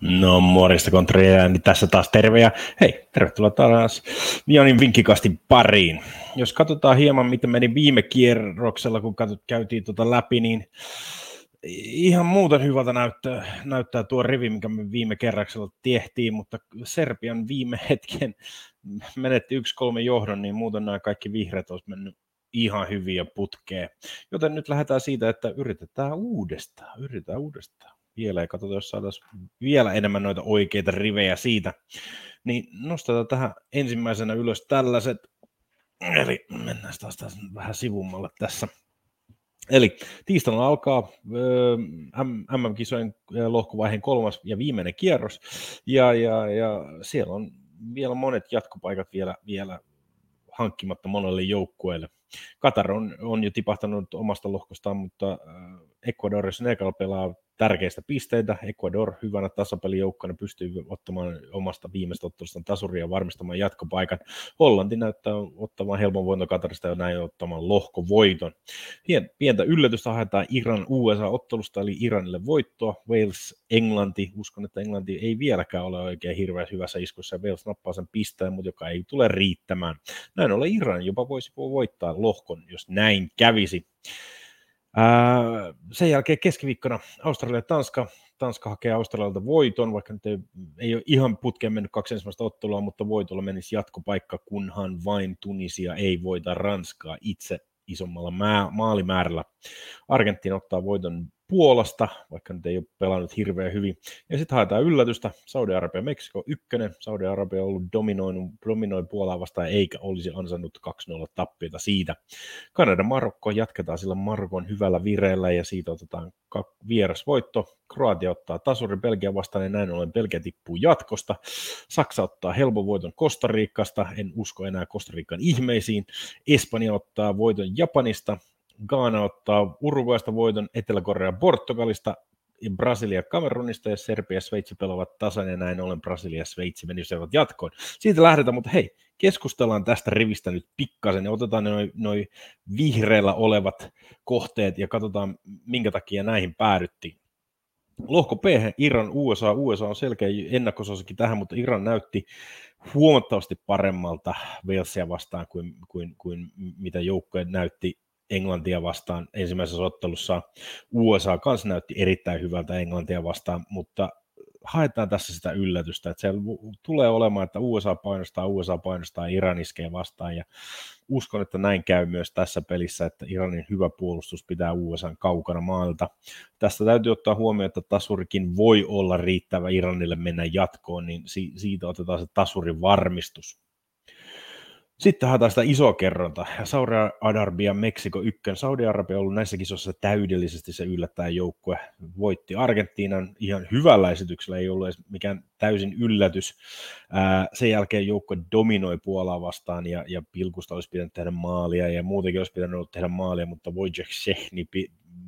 No morjesta kontria, niin tässä taas terve ja hei, tervetuloa taas Vionin vinkkikastin pariin. Jos katsotaan hieman, miten meni viime kierroksella, kun katsot, käytiin tuota läpi, niin ihan muuten hyvältä näyttää, näyttää tuo rivi, mikä me viime kerraksella tehtiin, mutta Serbian viime hetken menetti yksi kolme johdon, niin muuten nämä kaikki vihreät olisi mennyt ihan hyviä putkeen. Joten nyt lähdetään siitä, että yritetään uudestaan, yritetään uudestaan ja katsotaan, jos saataisiin vielä enemmän noita oikeita rivejä siitä. Niin nostetaan tähän ensimmäisenä ylös tällaiset, eli mennään taas tässä vähän sivummalle tässä. Eli tiistaina alkaa MM-kisojen lohkovaiheen kolmas ja viimeinen kierros, ja, ja, ja siellä on vielä monet jatkopaikat vielä, vielä hankkimatta monelle joukkueelle. Katar on, on jo tipahtanut omasta lohkostaan, mutta Ecuador ja Senegal pelaa tärkeistä pisteitä. Ecuador hyvänä tasapelijoukkana pystyy ottamaan omasta viimeistä ottelustaan tasuria ja varmistamaan jatkopaikan. Hollanti näyttää ottamaan helpon voiton Katarista ja näin ottamaan lohkovoiton. Pientä yllätystä haetaan Iran USA-ottelusta, eli Iranille voittoa. Wales, Englanti, uskon, että Englanti ei vieläkään ole oikein hirveän hyvässä iskussa, Wales nappaa sen pisteen, mutta joka ei tule riittämään. Näin ollen Iran jopa voisi voittaa lohkon, jos näin kävisi sen jälkeen keskiviikkona Australia ja Tanska. Tanska hakee Australialta voiton, vaikka nyt ei, ei ole ihan putkeen mennyt kaksi ensimmäistä ottelua, mutta voitolla menisi jatkopaikka, kunhan vain Tunisia ei voita Ranskaa itse isommalla maalimäärällä. Argentiina ottaa voiton Puolasta, vaikka nyt ei ole pelannut hirveän hyvin. Ja sitten haetaan yllätystä, Saudi-Arabia, Meksiko ykkönen. Saudi-Arabia on ollut dominoinut, dominoi Puolaa vastaan, eikä olisi ansannut 2-0 tappiota siitä. Kanada, Marokko, jatketaan sillä Marokon hyvällä vireellä ja siitä otetaan vierasvoitto. Kroatia ottaa tasuri Belgia vastaan ja näin ollen Belgia tippuu jatkosta. Saksa ottaa helpon voiton Kostariikasta, en usko enää Kostariikan ihmeisiin. Espanja ottaa voiton Japanista, Ghana ottaa Uruguaysta voiton Etelä-Korea Portugalista, Brasilia Kamerunista ja Serbia ja Sveitsi pelaavat tasan ja näin ollen Brasilia ja Sveitsi menisivät jatkoon. Siitä lähdetään, mutta hei, keskustellaan tästä rivistä nyt pikkasen ja otetaan noin noi vihreillä olevat kohteet ja katsotaan, minkä takia näihin päädyttiin. Lohko P, Iran, USA. USA on selkeä ennakkosuosikki tähän, mutta Iran näytti huomattavasti paremmalta Walesia vastaan kuin, kuin, kuin mitä joukkoja näytti Englantia vastaan ensimmäisessä ottelussa. USA kanssa näytti erittäin hyvältä Englantia vastaan, mutta haetaan tässä sitä yllätystä, että siellä tulee olemaan, että USA painostaa, USA painostaa, Iran iskee vastaan ja uskon, että näin käy myös tässä pelissä, että Iranin hyvä puolustus pitää USA kaukana maalta. Tästä täytyy ottaa huomioon, että tasurikin voi olla riittävä Iranille mennä jatkoon, niin siitä otetaan se tasurin varmistus. Sitten haetaan sitä isoa kerronta. Saudi-Arabia, Meksiko ykkönen. Saudi-Arabia on ollut näissä kisoissa täydellisesti se yllättäjä joukkue. Voitti Argentiinan ihan hyvällä esityksellä, ei ollut edes mikään täysin yllätys. sen jälkeen joukkue dominoi Puolaa vastaan ja, ja pilkusta olisi pitänyt tehdä maalia ja muutenkin olisi pitänyt tehdä maalia, mutta Wojciech Shehni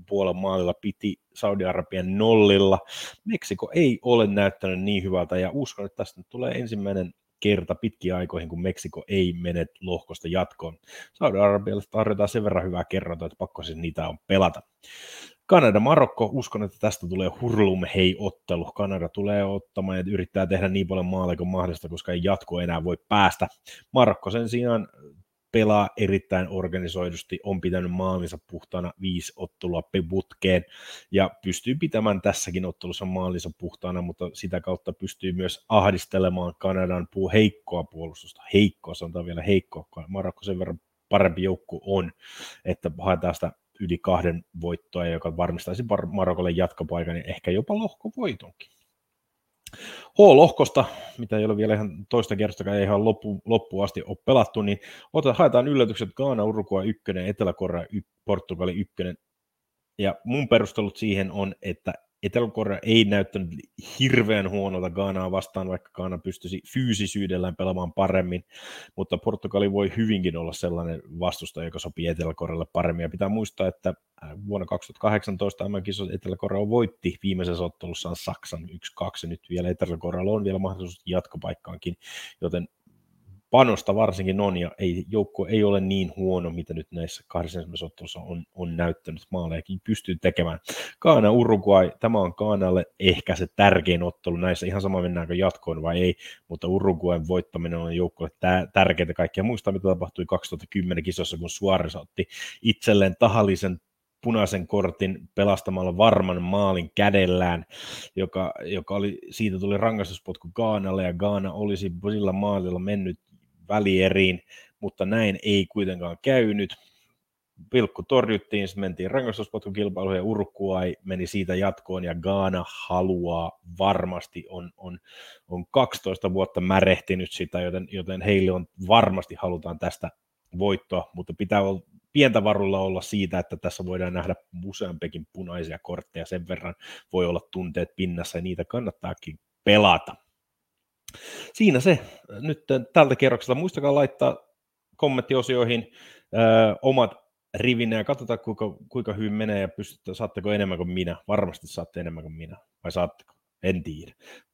Puolan maalilla piti Saudi-Arabian nollilla. Meksiko ei ole näyttänyt niin hyvältä ja uskon, että tästä tulee ensimmäinen kerta pitkiä aikoihin, kun Meksiko ei mene lohkosta jatkoon. Saudi-Arabialle tarjotaan sen verran hyvää kerronta, että pakko siis niitä on pelata. Kanada, Marokko, uskon, että tästä tulee hurlum hei ottelu. Kanada tulee ottamaan ja yrittää tehdä niin paljon maaleja kuin mahdollista, koska ei jatko enää voi päästä. Marokko sen sijaan pelaa erittäin organisoidusti, on pitänyt maalinsa puhtaana viisi ottelua putkeen ja pystyy pitämään tässäkin ottelussa maalinsa puhtaana, mutta sitä kautta pystyy myös ahdistelemaan Kanadan puu heikkoa puolustusta. Heikkoa, sanotaan vielä heikkoa, Marokko sen verran parempi joukku on, että haetaan sitä yli kahden voittoa, joka varmistaisi Marokolle jatkopaikan ja ehkä jopa lohkovoitonkin. H-lohkosta, mitä ei ole vielä ihan toista kertaa ei ihan loppu, loppuun asti ole pelattu, niin otetaan, haetaan yllätykset Ghana, Uruguay 1, Etelä-Korea, Portugali 1. Ja mun perustelut siihen on, että Etelä-Korea ei näyttänyt hirveän huonolta Ghanaa vastaan, vaikka Ghana pystyisi fyysisyydellään pelaamaan paremmin, mutta Portugali voi hyvinkin olla sellainen vastustaja, joka sopii Etelä-Korealle paremmin. Ja pitää muistaa, että äh, vuonna 2018 mm Etelä-Korea voitti viimeisessä ottelussaan Saksan 1-2, nyt vielä Etelä-Korealla on vielä mahdollisuus jatkopaikkaankin, joten panosta varsinkin on, ja ei, joukko ei ole niin huono, mitä nyt näissä kahdessa ottelussa on, on näyttänyt maalejakin pystyy tekemään. Kaana Uruguay, tämä on Kaanalle ehkä se tärkein ottelu näissä, ihan sama mennäänkö jatkoon vai ei, mutta Uruguayn voittaminen on joukkoille tärkeää kaikkia. Muistaa, mitä tapahtui 2010 kisossa, kun Suarez otti itselleen tahallisen punaisen kortin pelastamalla varman maalin kädellään, joka, joka oli, siitä tuli rangaistuspotku Gaanalle ja Gaana olisi sillä maalilla mennyt välieriin, mutta näin ei kuitenkaan käynyt. Pilkku torjuttiin, sitten mentiin rangaistuspotkukilpailuun ja Uruguay meni siitä jatkoon ja Gaana haluaa varmasti, on, on, on 12 vuotta märehtinyt sitä, joten, joten heille on varmasti halutaan tästä voittoa, mutta pitää olla pientä varulla olla siitä, että tässä voidaan nähdä useampikin punaisia kortteja, sen verran voi olla tunteet pinnassa ja niitä kannattaakin pelata. Siinä se nyt tältä kerrokselta. Muistakaa laittaa kommenttiosioihin ö, omat rivinne ja katsotaan kuinka, kuinka hyvin menee ja pystytte, saatteko enemmän kuin minä. Varmasti saatte enemmän kuin minä. Vai saatteko? En tiedä.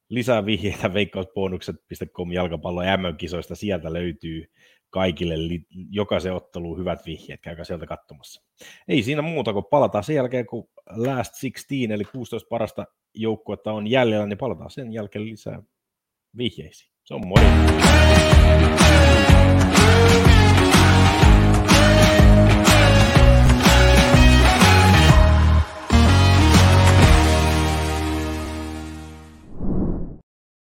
Lisää vihjeitä veikkausbonukset.com jalkapallo MM-kisoista. Sieltä löytyy kaikille jokaisen otteluun hyvät vihjeet, käykää sieltä katsomassa. Ei siinä muuta, kun palataan sen jälkeen, kun Last 16, eli 16 parasta joukkuetta on jäljellä, niin palataan sen jälkeen lisää vihjeisiin. Se on moi!